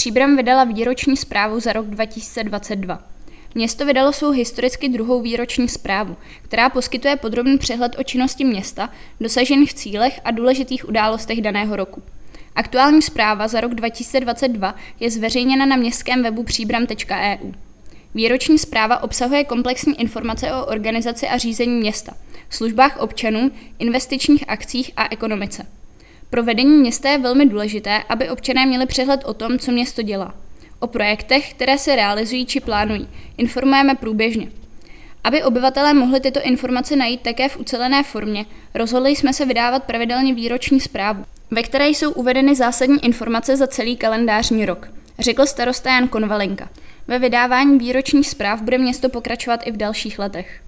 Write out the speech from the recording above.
Příbram vydala výroční zprávu za rok 2022. Město vydalo svou historicky druhou výroční zprávu, která poskytuje podrobný přehled o činnosti města, dosažených cílech a důležitých událostech daného roku. Aktuální zpráva za rok 2022 je zveřejněna na městském webu příbram.eu. Výroční zpráva obsahuje komplexní informace o organizaci a řízení města, službách občanů, investičních akcích a ekonomice. Pro vedení města je velmi důležité, aby občané měli přehled o tom, co město dělá. O projektech, které se realizují či plánují, informujeme průběžně. Aby obyvatelé mohli tyto informace najít také v ucelené formě, rozhodli jsme se vydávat pravidelně výroční zprávu, ve které jsou uvedeny zásadní informace za celý kalendářní rok, řekl starosta Jan Konvalinka. Ve vydávání výročních zpráv bude město pokračovat i v dalších letech.